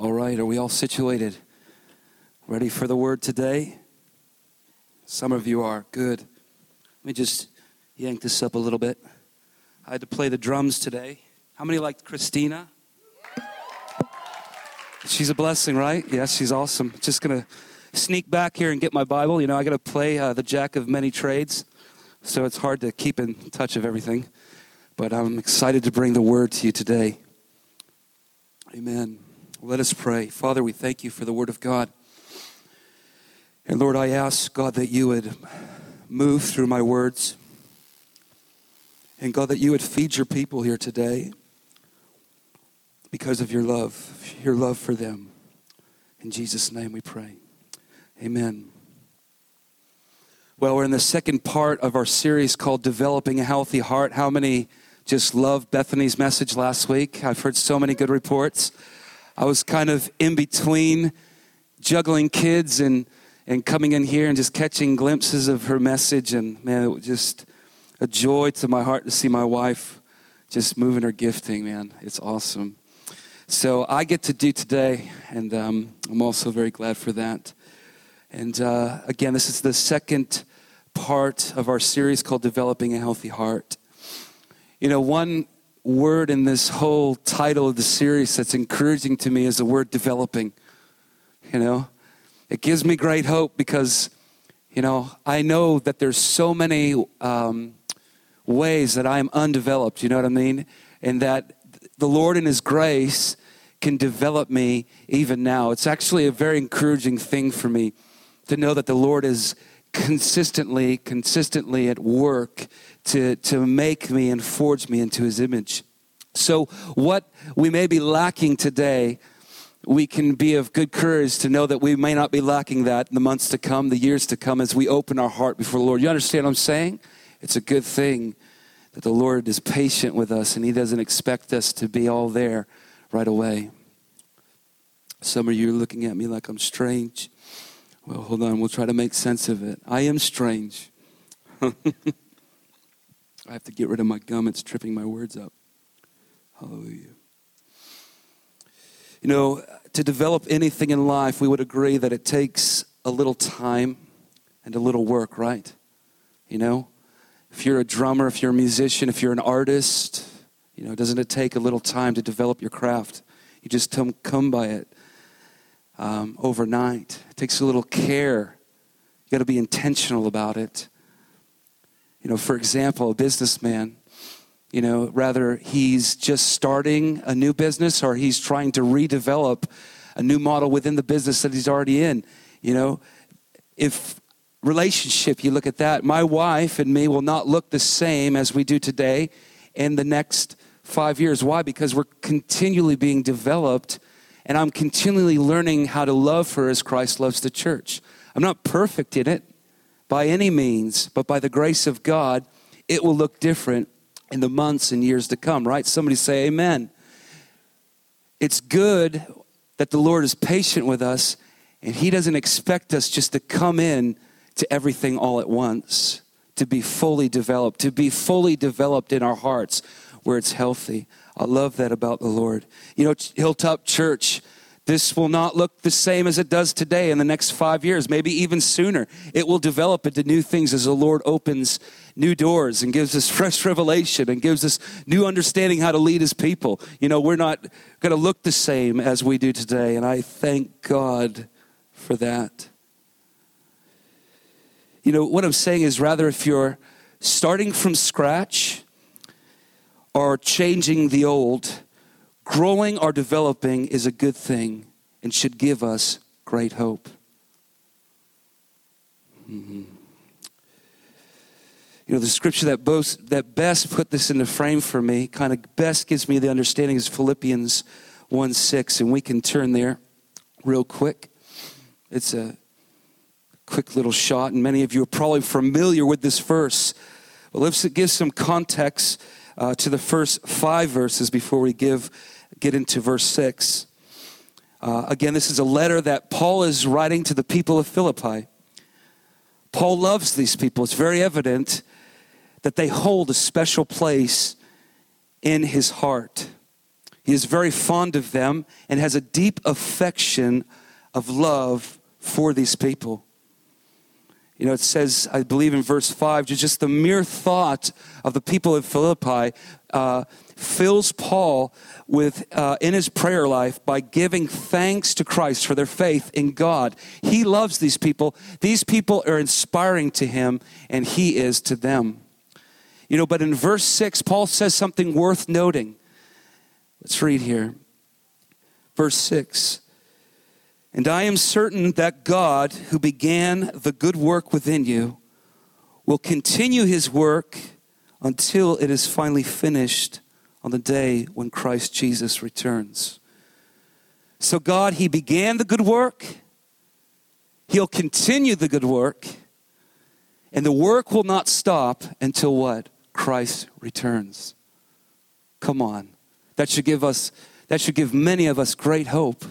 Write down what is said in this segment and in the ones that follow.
All right, are we all situated? Ready for the word today? Some of you are. Good. Let me just yank this up a little bit. I had to play the drums today. How many liked Christina? She's a blessing, right? Yes, she's awesome. Just going to sneak back here and get my Bible. You know, I got to play uh, the jack of many trades, so it's hard to keep in touch of everything. But I'm excited to bring the word to you today. Amen. Let us pray. Father, we thank you for the word of God. And Lord, I ask, God, that you would move through my words. And God, that you would feed your people here today because of your love, your love for them. In Jesus' name we pray. Amen. Well, we're in the second part of our series called Developing a Healthy Heart. How many just loved Bethany's message last week? I've heard so many good reports. I was kind of in between juggling kids and, and coming in here and just catching glimpses of her message. And man, it was just a joy to my heart to see my wife just moving her gifting, man. It's awesome. So I get to do today, and um, I'm also very glad for that. And uh, again, this is the second part of our series called Developing a Healthy Heart. You know, one word in this whole title of the series that's encouraging to me is the word developing. You know, it gives me great hope because, you know, I know that there's so many um, ways that I'm undeveloped, you know what I mean? And that the Lord in His grace can develop me even now. It's actually a very encouraging thing for me to know that the Lord is consistently, consistently at work to, to make me and forge me into his image. So, what we may be lacking today, we can be of good courage to know that we may not be lacking that in the months to come, the years to come, as we open our heart before the Lord. You understand what I'm saying? It's a good thing that the Lord is patient with us and He doesn't expect us to be all there right away. Some of you are looking at me like I'm strange. Well, hold on, we'll try to make sense of it. I am strange. I have to get rid of my gum, it's tripping my words up. Hallelujah. You know, to develop anything in life, we would agree that it takes a little time and a little work, right? You know, if you're a drummer, if you're a musician, if you're an artist, you know, doesn't it take a little time to develop your craft? You just come, come by it um, overnight. It takes a little care. You got to be intentional about it. You know, for example, a businessman, you know, rather he's just starting a new business or he's trying to redevelop a new model within the business that he's already in. You know, if relationship, you look at that, my wife and me will not look the same as we do today in the next five years. Why? Because we're continually being developed and I'm continually learning how to love her as Christ loves the church. I'm not perfect in it by any means, but by the grace of God, it will look different in the months and years to come, right? Somebody say amen. It's good that the Lord is patient with us and He doesn't expect us just to come in to everything all at once, to be fully developed, to be fully developed in our hearts where it's healthy. I love that about the Lord. You know, Hilltop Church, this will not look the same as it does today in the next five years, maybe even sooner. It will develop into new things as the Lord opens new doors and gives us fresh revelation and gives us new understanding how to lead his people. You know, we're not going to look the same as we do today, and I thank God for that. You know, what I'm saying is rather if you're starting from scratch or changing the old, growing or developing is a good thing and should give us great hope. Mm-hmm. You know, the scripture that, both, that best put this in the frame for me, kind of best gives me the understanding, is Philippians 1 6, and we can turn there real quick. It's a quick little shot, and many of you are probably familiar with this verse. But let's give some context uh, to the first five verses before we give get into verse 6. Uh, again, this is a letter that Paul is writing to the people of Philippi. Paul loves these people. It's very evident that they hold a special place in his heart. He is very fond of them and has a deep affection of love for these people. You know, it says, I believe in verse 5, just the mere thought of the people of Philippi uh, fills Paul with, uh, in his prayer life, by giving thanks to Christ for their faith in God. He loves these people. These people are inspiring to him, and he is to them. You know, but in verse 6, Paul says something worth noting. Let's read here. Verse 6 And I am certain that God, who began the good work within you, will continue his work until it is finally finished on the day when Christ Jesus returns. So, God, He began the good work, He'll continue the good work, and the work will not stop until what? Christ returns. Come on. That should give us, that should give many of us great hope.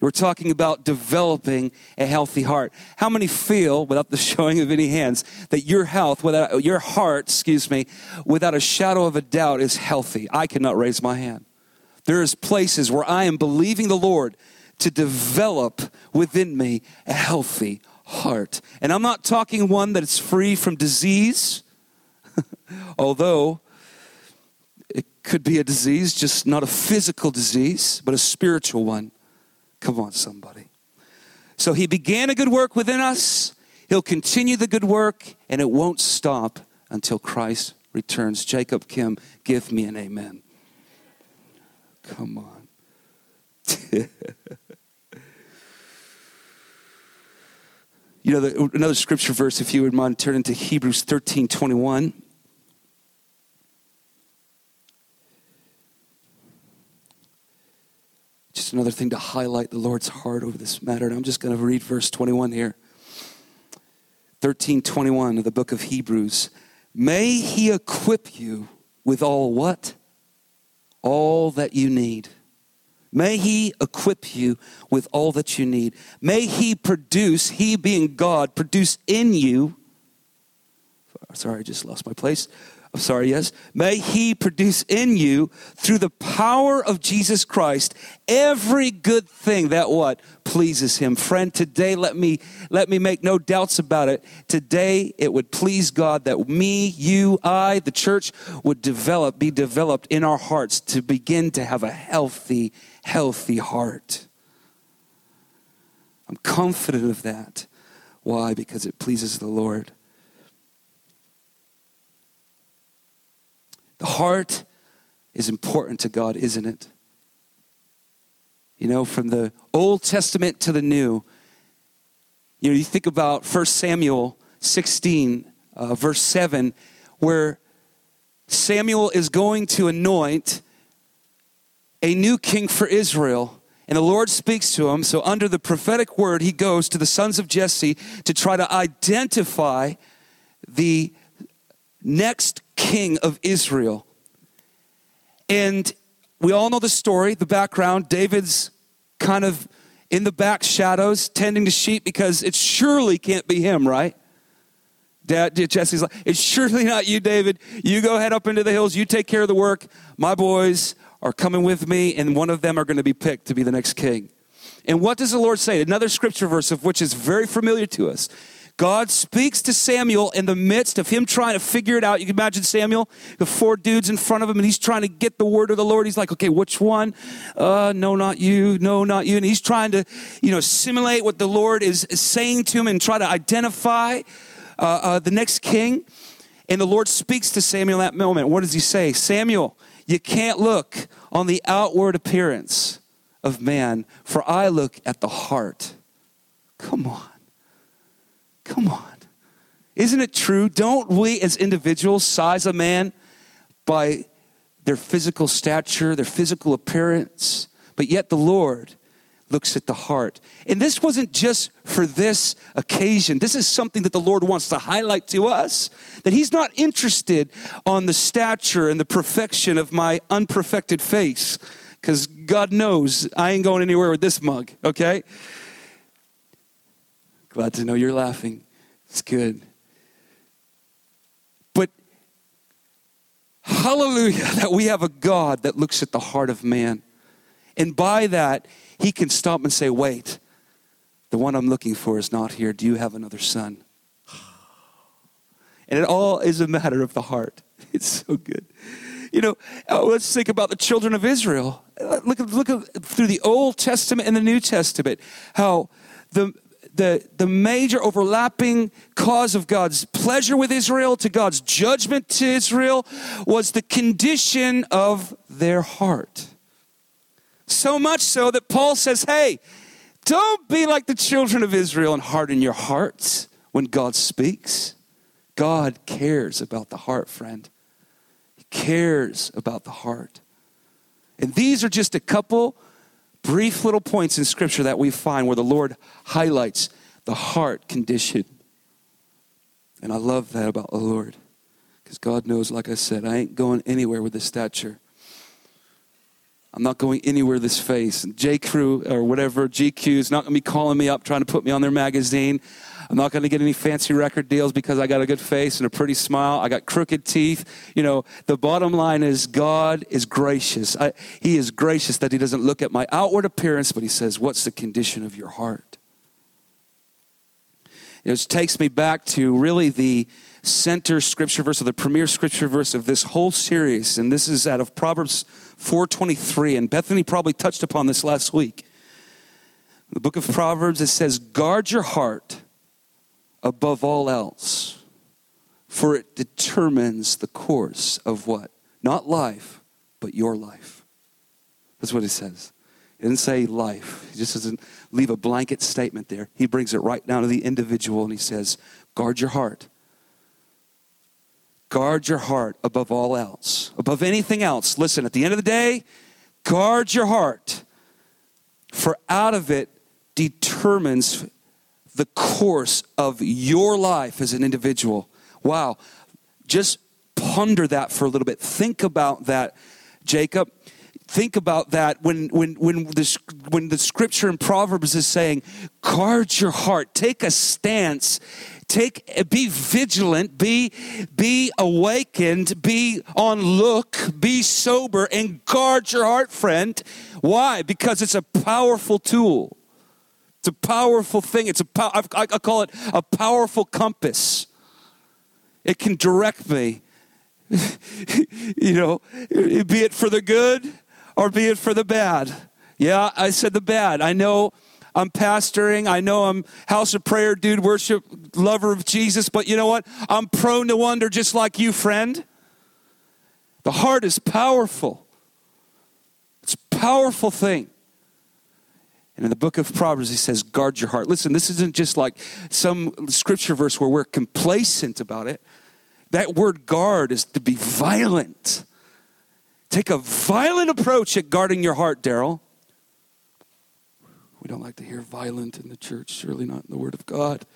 We're talking about developing a healthy heart. How many feel, without the showing of any hands, that your health, without your heart, excuse me, without a shadow of a doubt is healthy? I cannot raise my hand. There is places where I am believing the Lord to develop within me a healthy heart. And I'm not talking one that is free from disease, although it could be a disease, just not a physical disease, but a spiritual one. Come on, somebody. So he began a good work within us. He'll continue the good work, and it won't stop until Christ returns. Jacob Kim, give me an amen. Come on. you know, the, another scripture verse, if you would mind, turn into Hebrews 13 21. Just another thing to highlight the Lord's heart over this matter. And I'm just going to read verse 21 here. 1321 of the book of Hebrews. May he equip you with all what? All that you need. May he equip you with all that you need. May he produce, he being God, produce in you. Sorry, I just lost my place I'm sorry, yes. May he produce in you through the power of Jesus Christ every good thing that what pleases him. Friend, today let me let me make no doubts about it. Today it would please God that me, you, I, the church would develop be developed in our hearts to begin to have a healthy healthy heart. I'm confident of that. Why? Because it pleases the Lord. The heart is important to God, isn't it? You know, from the Old Testament to the New, you know, you think about 1 Samuel 16, uh, verse 7, where Samuel is going to anoint a new king for Israel. And the Lord speaks to him. So, under the prophetic word, he goes to the sons of Jesse to try to identify the next king of Israel. And we all know the story, the background. David's kind of in the back shadows, tending to sheep because it surely can't be him, right? Dad, Jesse's like, it's surely not you, David. You go head up into the hills, you take care of the work. My boys are coming with me, and one of them are going to be picked to be the next king. And what does the Lord say? Another scripture verse of which is very familiar to us. God speaks to Samuel in the midst of him trying to figure it out. You can imagine Samuel, the four dudes in front of him, and he's trying to get the word of the Lord. He's like, okay, which one? Uh, no, not you. No, not you. And he's trying to, you know, simulate what the Lord is, saying to him and try to identify uh, uh, the next king. And the Lord speaks to Samuel at that moment. What does he say? Samuel, you can't look on the outward appearance of man, for I look at the heart. Come on. Come on. Isn't it true? Don't we as individuals size a man by their physical stature, their physical appearance? But yet the Lord looks at the heart. And this wasn't just for this occasion. This is something that the Lord wants to highlight to us that He's not interested on the stature and the perfection of my unperfected face, because God knows I ain't going anywhere with this mug, okay? Glad to know you're laughing. It's good. But Hallelujah, that we have a God that looks at the heart of man. And by that, he can stop and say, Wait, the one I'm looking for is not here. Do you have another son? And it all is a matter of the heart. It's so good. You know, uh, let's think about the children of Israel. Uh, look, look through the Old Testament and the New Testament, how the, the, the major overlapping cause of God's pleasure with Israel to God's judgment to Israel was the condition of their heart. So much so that Paul says, hey, don't be like the children of Israel and harden your hearts when God speaks. God cares about the heart, friend. He cares about the heart. And these are just a couple brief little points in Scripture that we find where the Lord highlights the heart condition. And I love that about the Lord. Because God knows, like I said, I ain't going anywhere with this stature. I'm not going anywhere this face. J. Crew or whatever, GQ is not going to be calling me up trying to put me on their magazine. I'm not going to get any fancy record deals because I got a good face and a pretty smile. I got crooked teeth. You know, the bottom line is God is gracious. I, he is gracious that He doesn't look at my outward appearance, but He says, What's the condition of your heart? It takes me back to really the center scripture verse or the premier scripture verse of this whole series and this is out of proverbs 423 and bethany probably touched upon this last week the book of proverbs it says guard your heart above all else, for it determines the course of what? Not life, but your life. That's what he says. He didn't say life. He just doesn't leave a blanket statement there. He brings it right down to the individual and he says, guard your heart. Guard your heart above all else, above anything else. Listen, at the end of the day, guard your heart, for out of it determines the course of your life as an individual. Wow. Just ponder that for a little bit. Think about that, Jacob. Think about that when, when, when, the, when the scripture in Proverbs is saying, guard your heart, take a stance, take, be vigilant, be, be awakened, be on look, be sober, and guard your heart, friend. Why? Because it's a powerful tool. It's a powerful thing. It's a I, I call it a powerful compass. It can direct me, you know, be it for the good or be it for the bad. Yeah, I said the bad. I know I'm pastoring. I know I'm house of prayer dude, worship lover of Jesus, but you know what? I'm prone to wonder just like you, friend. The heart is powerful. It's a powerful thing. And in the book of Proverbs, he says, guard your heart. Listen, this isn't just like some scripture verse where we're complacent about it. That word guard is to be violent. Take a violent approach at guarding your heart, Daryl. We don't like to hear violent in the church, surely not in the Word of God.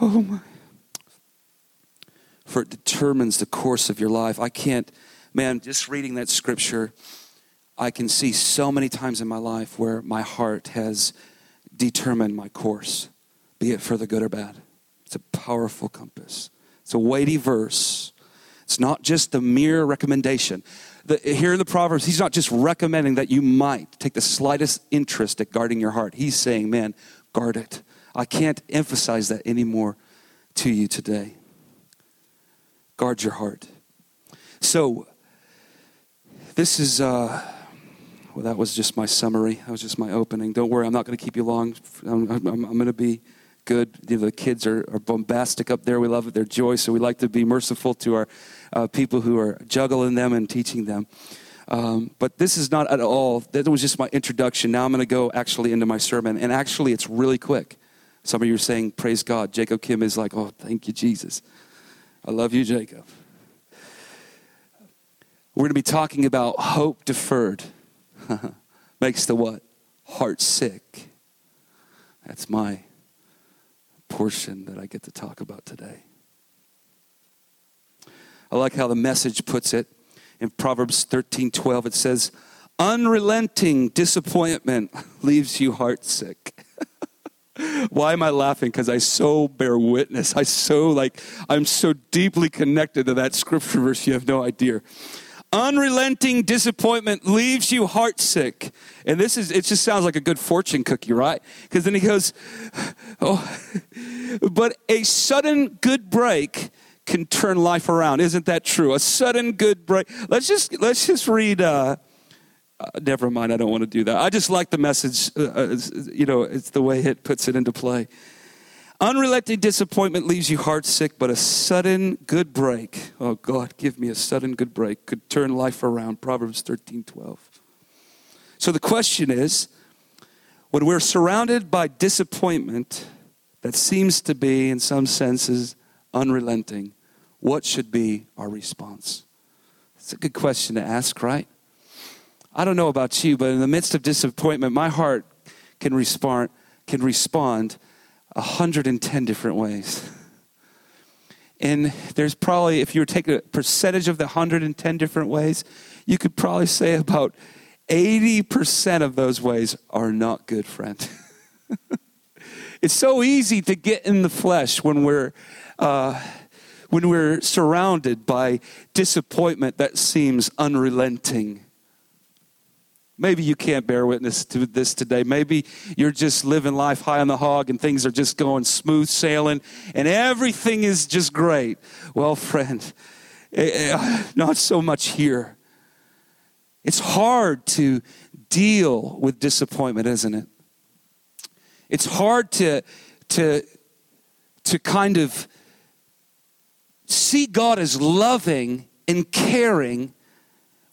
Oh my. For it determines the course of your life. I can't, man, just reading that scripture I can see so many times in my life where my heart has determined my course, be it for the good or bad. It's a powerful compass. It's a weighty verse. It's not just a mere recommendation. The, here in the Proverbs, he's not just recommending that you might take the slightest interest at guarding your heart. He's saying, man, guard it. I can't emphasize that anymore to you today. Guard your heart. So, this is. Uh, well, that was just my summary. That was just my opening. Don't worry, I'm not going to keep you long. I'm, I'm, I'm going to be good. The kids are, are, bombastic up there. We love it. They're joy. So we like to be merciful to our uh, people who are juggling them and teaching them. Um, but this is not at all, that was just my introduction. Now I'm going to go actually into my sermon. And actually, it's really quick. Some of you are saying, Praise God. Jacob Kim is like, Oh, thank you, Jesus. I love you, Jacob. We're going to be talking about hope deferred. Makes the what? Heart sick. That's my portion that I get to talk about today. I like how the message puts it in Proverbs 13 12. It says, Unrelenting disappointment leaves you heartsick. Why am I laughing? Because I so bear witness. I so like, I'm so deeply connected to that scripture verse, you have no idea. Unrelenting disappointment leaves you heartsick. And this is, it just sounds like a good fortune cookie, right? Because then he goes, oh, but a sudden good break can turn life around. Isn't that true? A sudden good break. Let's just, let's just read, uh, uh, never mind, I don't want to do that. I just like the message, uh, uh you know, it's the way it puts it into play. Unrelenting disappointment leaves you heartsick, but a sudden good break, oh God, give me a sudden good break, could turn life around. Proverbs 13 12. So the question is when we're surrounded by disappointment that seems to be, in some senses, unrelenting, what should be our response? It's a good question to ask, right? I don't know about you, but in the midst of disappointment, my heart can respond, can respond 110 different ways. And there's probably, if you were taking a percentage of the 110 different ways, you could probably say about 80% of those ways are not good, friend. it's so easy to get in the flesh when we're, uh, when we're surrounded by disappointment that seems unrelenting. Maybe you can't bear witness to this today. Maybe you're just living life high on the hog and things are just going smooth sailing and everything is just great. Well, friend, eh, eh, not so much here. It's hard to deal with disappointment, isn't it? It's hard to, to, to kind of see God as loving and caring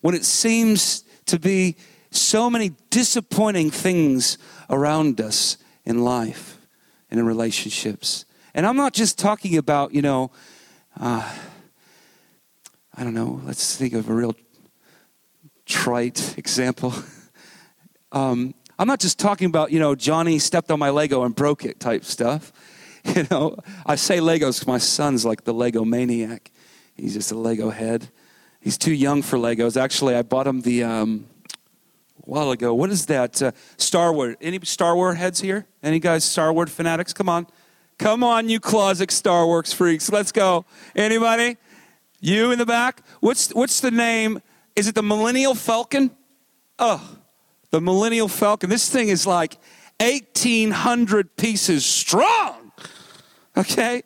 when it seems to be so many disappointing things around us in life and in relationships. And I'm not just talking about, you know, uh, I don't know, let's think of a real trite example. Um, I'm not just talking about, you know, Johnny stepped on my Lego and broke it type stuff. You know, I say Legos because my son's like the Lego maniac. He's just a Lego head. He's too young for Legos. Actually, I bought him the, um, while ago. What is that? Uh, Star Wars. Any Star Wars heads here? Any guys Star Wars fanatics? Come on. Come on, you closet Star Wars freaks. Let's go. Anybody? You in the back? What's, what's the name? Is it the Millennial Falcon? Oh, the Millennial Falcon. This thing is like 1,800 pieces strong. Okay?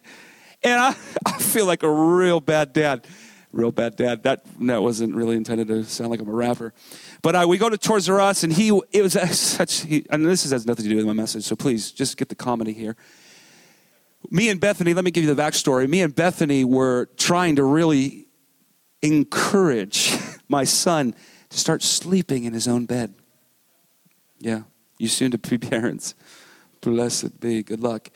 And I, I feel like a real bad dad. Real bad dad. That, that wasn't really intended to sound like I'm a rapper. But uh, we go to Toys R Us, and he, it was such, he, and this has nothing to do with my message, so please just get the comedy here. Me and Bethany, let me give you the backstory. Me and Bethany were trying to really encourage my son to start sleeping in his own bed. Yeah, you soon to be parents. Blessed be. Good luck.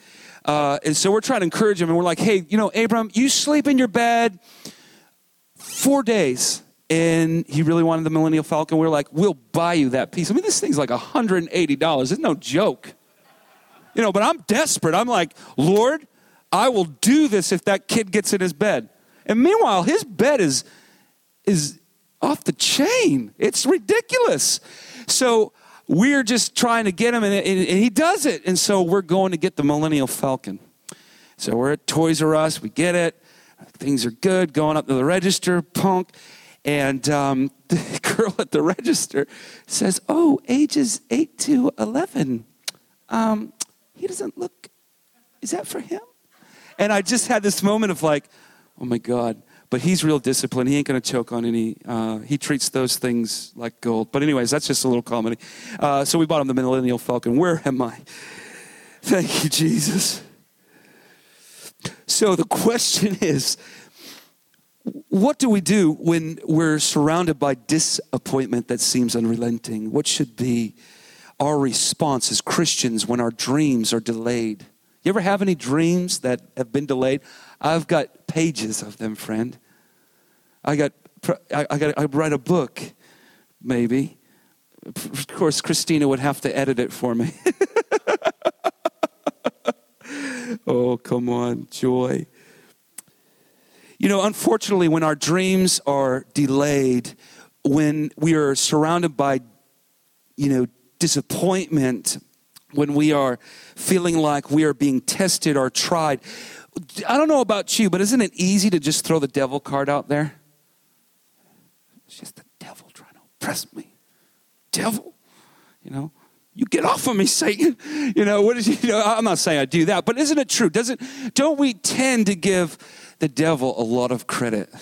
Uh, and so we're trying to encourage him, and we're like, hey, you know, Abram, you sleep in your bed four days and he really wanted the Millennial Falcon. We were like, we'll buy you that piece. I mean, this thing's like $180. It's no joke. You know, but I'm desperate. I'm like, Lord, I will do this if that kid gets in his bed. And meanwhile, his bed is is off the chain. It's ridiculous. So we're just trying to get him, and, and, and he does it. And so we're going to get the Millennial Falcon. So we're at Toys R Us. We get it. Things are good. Going up to the register, punk. And um, the girl at the register says, Oh, ages 8 to 11. Um, he doesn't look, is that for him? And I just had this moment of like, Oh my God. But he's real disciplined. He ain't going to choke on any. Uh, he treats those things like gold. But, anyways, that's just a little comedy. Uh, so we bought him the Millennial Falcon. Where am I? Thank you, Jesus. So the question is what do we do when we're surrounded by disappointment that seems unrelenting? What should be our response as Christians when our dreams are delayed? You ever have any dreams that have been delayed? I've got pages of them, friend. I got, I, got, I write a book, maybe. Of course, Christina would have to edit it for me. oh, come on, joy. You know, unfortunately, when our dreams are delayed, when we are surrounded by, you know, disappointment, when we are feeling like we are being tested or tried. I don't know about you, but isn't it easy to just throw the devil card out there? It's just the devil trying to oppress me. Devil, you know, you get off of me, Satan. You know, what is you know, I'm not saying I do that, but isn't it true? Doesn't don't we tend to give the devil a lot of credit?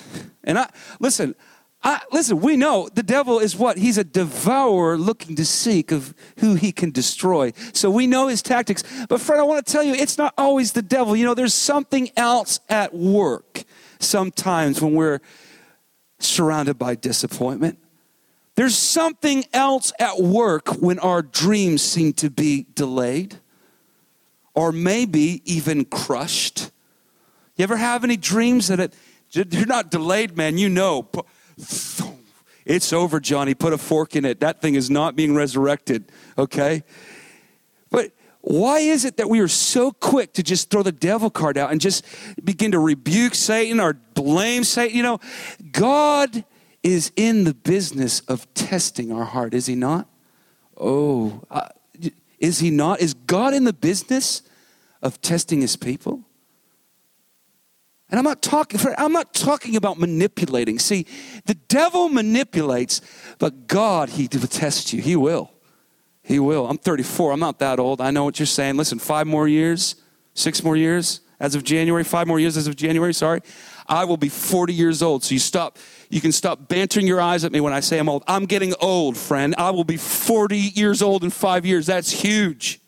And I listen, I, listen, we know the devil is what? He's a devourer looking to seek of who he can destroy. So we know his tactics. But friend, I want to tell you, it's not always the devil. You know, there's something else at work sometimes when we're surrounded by disappointment. There's something else at work when our dreams seem to be delayed or maybe even crushed. You ever have any dreams that it, you're not delayed, man? You know it's over, Johnny. Put a fork in it. That thing is not being resurrected, okay? But why is it that we are so quick to just throw the devil card out and just begin to rebuke Satan or blame Satan? You know, God is in the business of testing our heart, is he not? Oh, uh, is he not? Is God in the business of testing his people? And I'm not talking I'm not talking about manipulating. See, the devil manipulates, but God, he will test you. He will. He will. I'm 34. I'm not that old. I know what you're saying. Listen, five more years, six more years as of January, five more years as of January, sorry. I will be 40 years old. So you stop, you can stop bantering your eyes at me when I say I'm old. I'm getting old, friend. I will be 40 years old in five years. That's huge.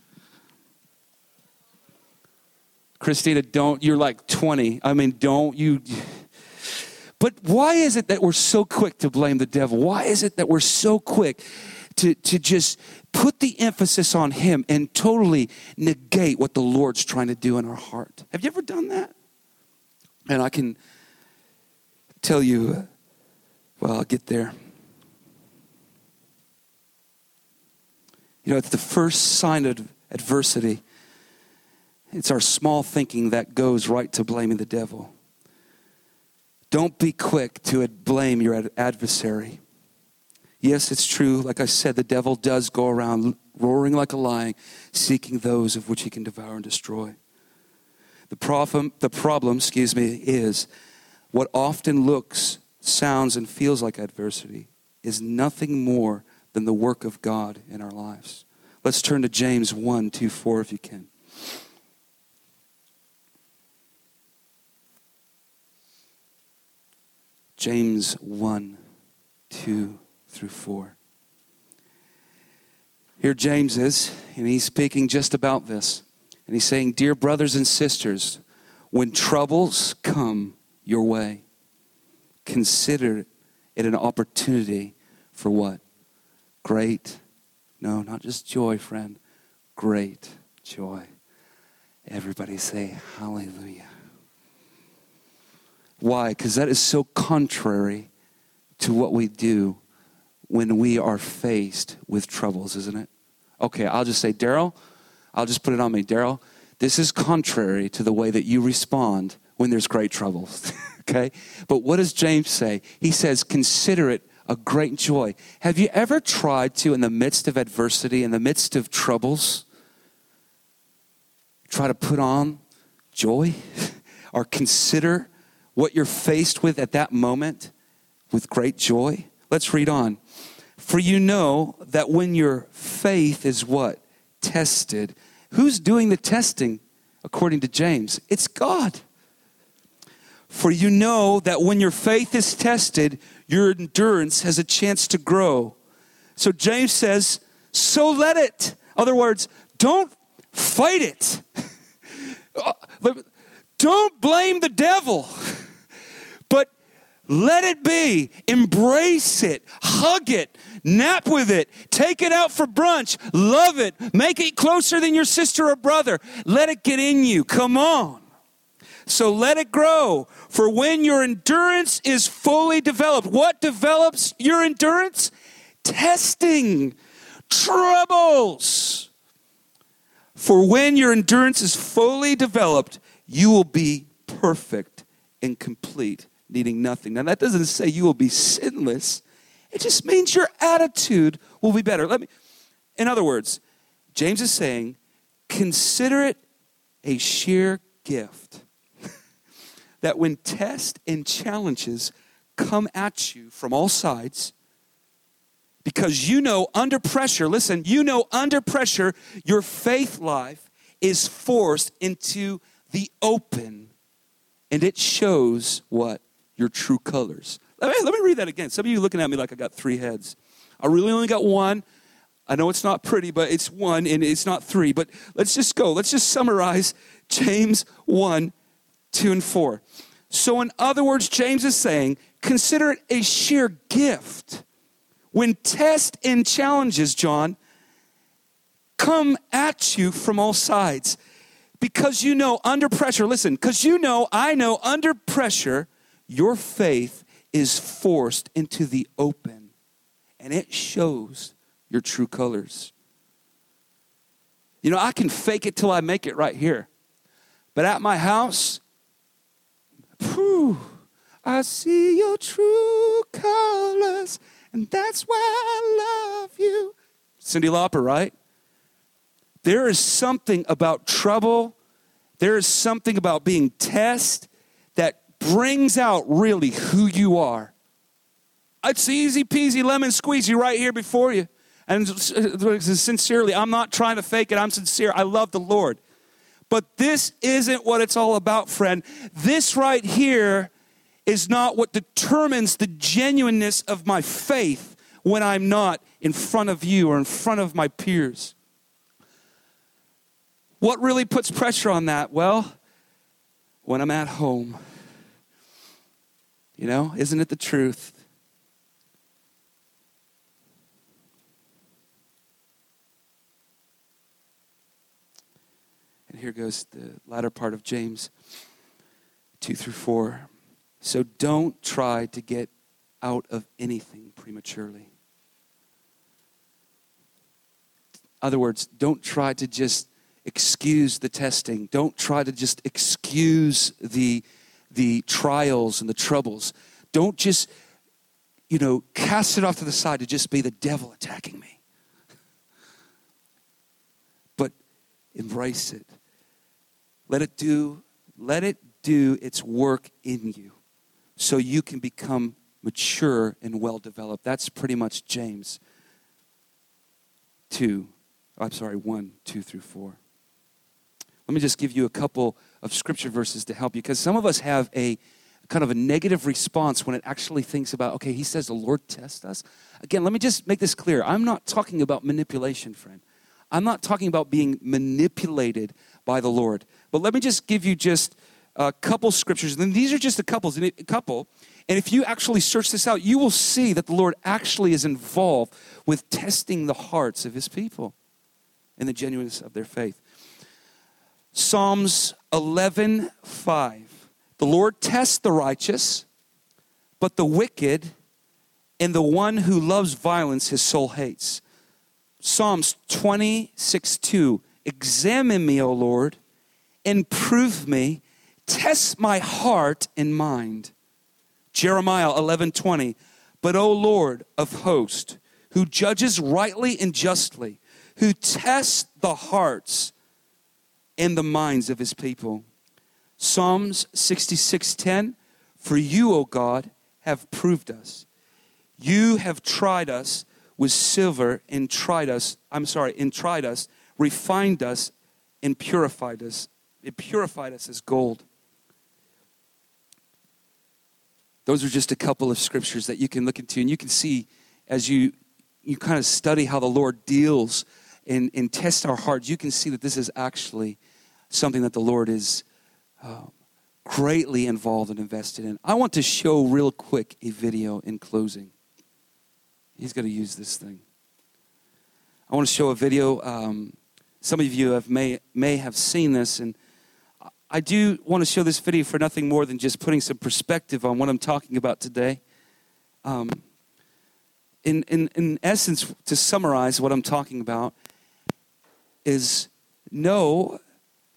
Christina, don't, you're like 20. I mean, don't you. But why is it that we're so quick to blame the devil? Why is it that we're so quick to, to just put the emphasis on him and totally negate what the Lord's trying to do in our heart? Have you ever done that? And I can tell you, well, I'll get there. You know, it's the first sign of adversity it's our small thinking that goes right to blaming the devil. Don't be quick to blame your adversary. Yes, it's true. Like I said, the devil does go around roaring like a lion, seeking those of which he can devour and destroy. The problem, the problem, excuse me, is what often looks, sounds, and feels like adversity is nothing more than the work of God in our lives. Let's turn to James 1 2 4 if you can. James 1 2 through 4. Here James is, and he's speaking just about this. And he's saying, Dear brothers and sisters, when troubles come your way, consider it an opportunity for what? Great, no, not just joy, friend, great joy. Everybody say hallelujah. Why? Because that is so contrary to what we do when we are faced with troubles, isn't it? Okay, I'll just say, Daryl, I'll just put it on me. Daryl, this is contrary to the way that you respond when there's great troubles. okay? But what does James say? He says, consider it a great joy. Have you ever tried to, in the midst of adversity, in the midst of troubles, try to put on joy or consider what you're faced with at that moment with great joy? Let's read on. For you know that when your faith is what? Tested. Who's doing the testing according to James? It's God. For you know that when your faith is tested, your endurance has a chance to grow. So James says, so let it. Other words, don't fight it. Uh, don't blame the devil. But let it be. Embrace it. Hug it. Nap with it. Take it out for brunch. Love it. Make it closer than your sister or brother. Let it get in you. Come on. So let it grow. For when your endurance is fully developed, what develops your endurance? Testing, troubles. For when your endurance is fully developed, you will be perfect and complete needing nothing. Now, that doesn't say you will be sinless, it just means your attitude will be better. Let me, in other words, James is saying, consider it a sheer gift that when tests and challenges come at you from all sides, because you know under pressure, listen, you know under pressure, your faith life is forced into the open and it shows what? Your true colors. Let me, let me read that again. Some of you looking at me like I got three heads. I really only got one. I know it's not pretty, but it's one and it's not three. But let's just go. Let's just summarize James 1, 2, and 4. So, in other words, James is saying, consider it a sheer gift when tests and challenges, John, come at you from all sides. Because you know, under pressure, listen, because you know, I know, under pressure, your faith is forced into the open and it shows your true colors. You know, I can fake it till I make it right here. But at my house, whew, I see your true colors, and that's why I love you. Cyndi Lauper, right? There is something about trouble, there is something about being tested that brings out really who you are. It's easy peasy lemon squeezy right here before you. And sincerely, I'm not trying to fake it. I'm sincere. I love the Lord. But this isn't what it's all about, friend. This right here is not what determines the genuineness of my faith when I'm not in front of you or in front of my peers. What really puts pressure on that? Well, when I'm at home. You know, isn't it the truth? And here goes the latter part of James 2 through 4. So don't try to get out of anything prematurely. other words, don't try to just excuse the testing. Don't try to just excuse the, the trials and the troubles. Don't just, you know, cast it off to the side to just be the devil attacking me. But embrace it. Let it do, let it do its work in you so you can become mature and well developed. That's pretty much James 2. I'm sorry, 1, 2 through 4. Let me just give you a couple of scripture verses to help you because some of us have a kind of a negative response when it actually thinks about, okay, he says the Lord tests us. Again, let me just make this clear. I'm not talking about manipulation, friend. I'm not talking about being manipulated by the Lord. But let me just give you just a couple scriptures. And these are just a couple, a couple. And if you actually search this out, you will see that the Lord actually is involved with testing the hearts of his people and the genuineness of their faith. Psalms 11 5. The Lord tests the righteous, but the wicked and the one who loves violence his soul hates. Psalms 26 2. Examine me, O Lord, and prove me. Test my heart and mind. Jeremiah 11 20. But, O Lord of hosts, who judges rightly and justly, who tests the hearts and the minds of his people. Psalms 66:10 For you, O God, have proved us. You have tried us with silver and tried us, I'm sorry, and tried us, refined us and purified us. It purified us as gold. Those are just a couple of scriptures that you can look into and you can see as you you kind of study how the Lord deals and, and test our hearts, you can see that this is actually something that the Lord is uh, greatly involved and invested in. I want to show real quick a video in closing. He's going to use this thing. I want to show a video. Um, some of you have may, may have seen this, and I do want to show this video for nothing more than just putting some perspective on what I'm talking about today. Um, in, in, in essence, to summarize what I'm talking about, is know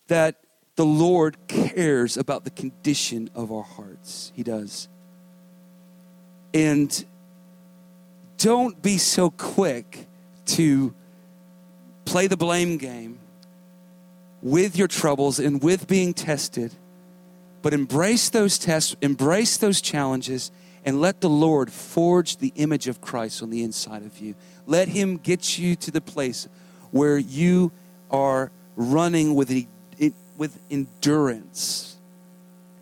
that the Lord cares about the condition of our hearts. He does. And don't be so quick to play the blame game with your troubles and with being tested, but embrace those tests, embrace those challenges, and let the Lord forge the image of Christ on the inside of you. Let Him get you to the place where you are running with, with endurance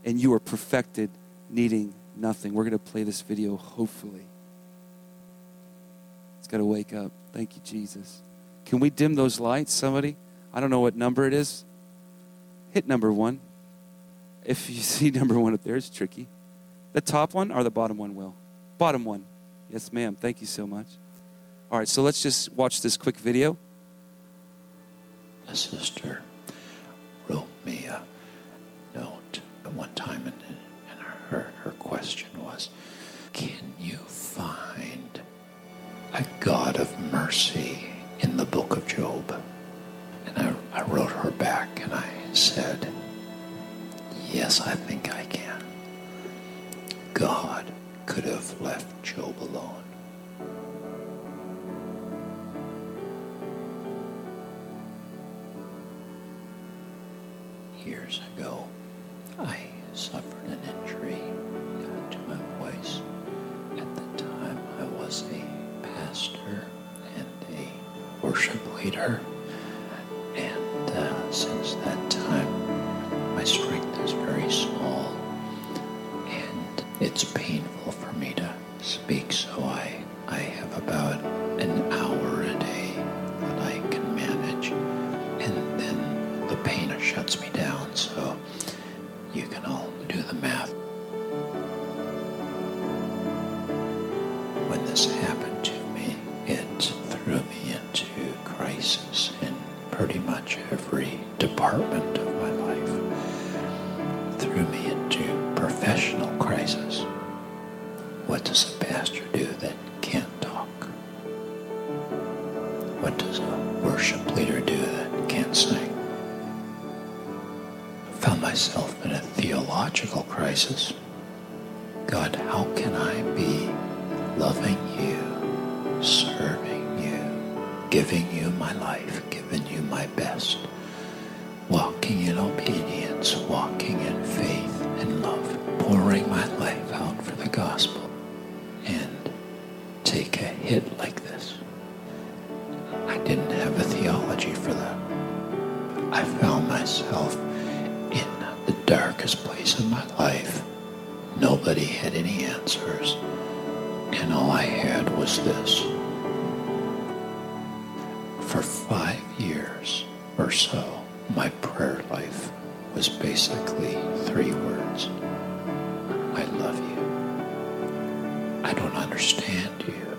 and you are perfected, needing nothing. We're going to play this video, hopefully. It's got to wake up. Thank you, Jesus. Can we dim those lights, somebody? I don't know what number it is. Hit number one. If you see number one up there, it's tricky. The top one or the bottom one will? Bottom one. Yes, ma'am. Thank you so much. All right, so let's just watch this quick video. A sister wrote me a note at one time, and, and her, her question was Can you find a God of mercy in the book of Job? And I, I wrote her back and I said, Yes, I think I can. God could have left Job alone. Years ago, I suffered an injury to my voice. At the time, I was a pastor and a worship leader. Since that time, my strength is very small. And it's painful for me to speak, so I, giving you my life, giving you my best, walking in obedience, walking in faith and love, pouring my life out for the gospel, and take a hit like this? I didn't have a theology for that. I found myself in the darkest place in my life. Nobody had any answers. And all I had was this. So, my prayer life was basically three words I love you. I don't understand you,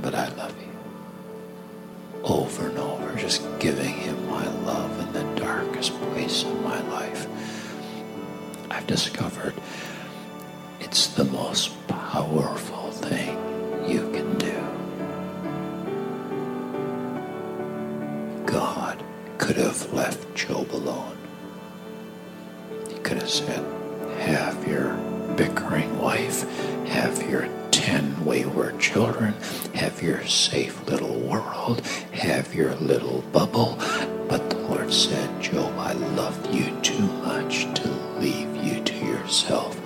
but I love you. Over and over, just giving him my love in the darkest place of my life. I've discovered Have your bickering wife, have your ten wayward children, have your safe little world, have your little bubble. But the Lord said, Job, I love you too much to leave you to yourself.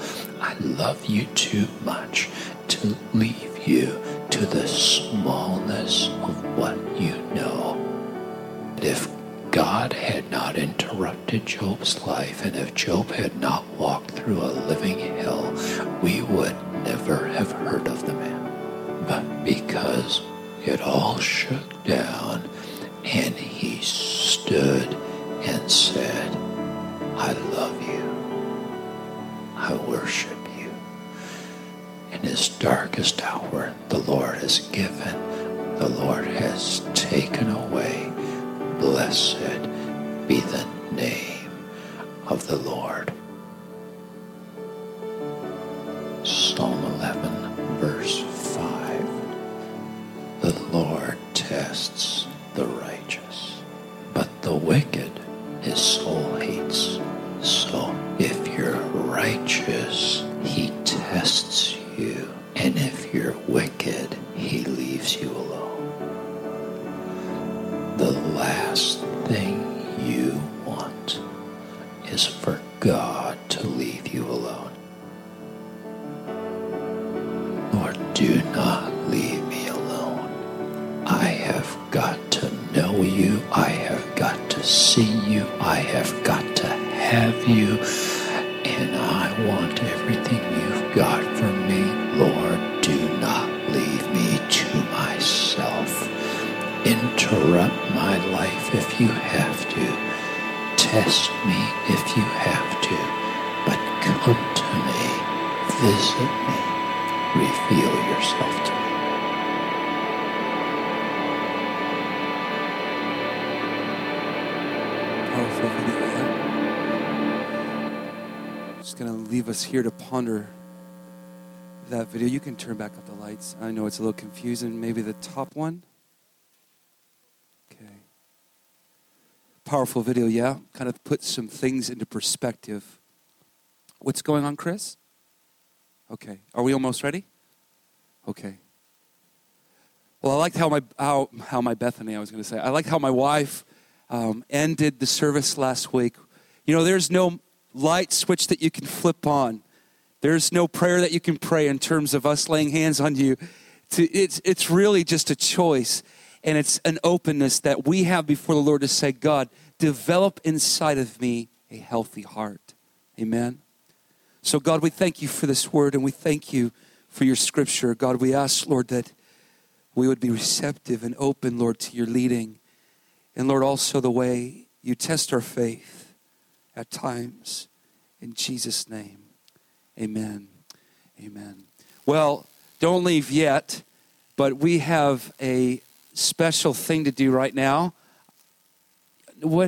I love you too much to leave you to the smallness of what you know. If God had not interrupted Job's life, and if Job had not walked through a living hell, we would never have heard of the man. But because it all shook down, and he stood and said, I love you. I worship you. In his darkest hour, the Lord has given, the Lord has taken away. Blessed be the name of the Lord. Psalm 11, verse 5. The Lord tests the righteous, but the wicked ponder that video. You can turn back up the lights. I know it's a little confusing. Maybe the top one. Okay. Powerful video, yeah? Kind of put some things into perspective. What's going on, Chris? Okay. Are we almost ready? Okay. Well, I liked how my how, how my Bethany. I was going to say. I liked how my wife um, ended the service last week. You know, there's no light switch that you can flip on. There's no prayer that you can pray in terms of us laying hands on you. It's it's really just a choice, and it's an openness that we have before the Lord to say, God, develop inside of me a healthy heart. Amen. So, God, we thank you for this word, and we thank you for your scripture. God, we ask, Lord, that we would be receptive and open, Lord, to your leading. And Lord, also the way you test our faith at times. In Jesus' name, amen. Amen. Well, don't leave yet, but we have a special thing to do right now. What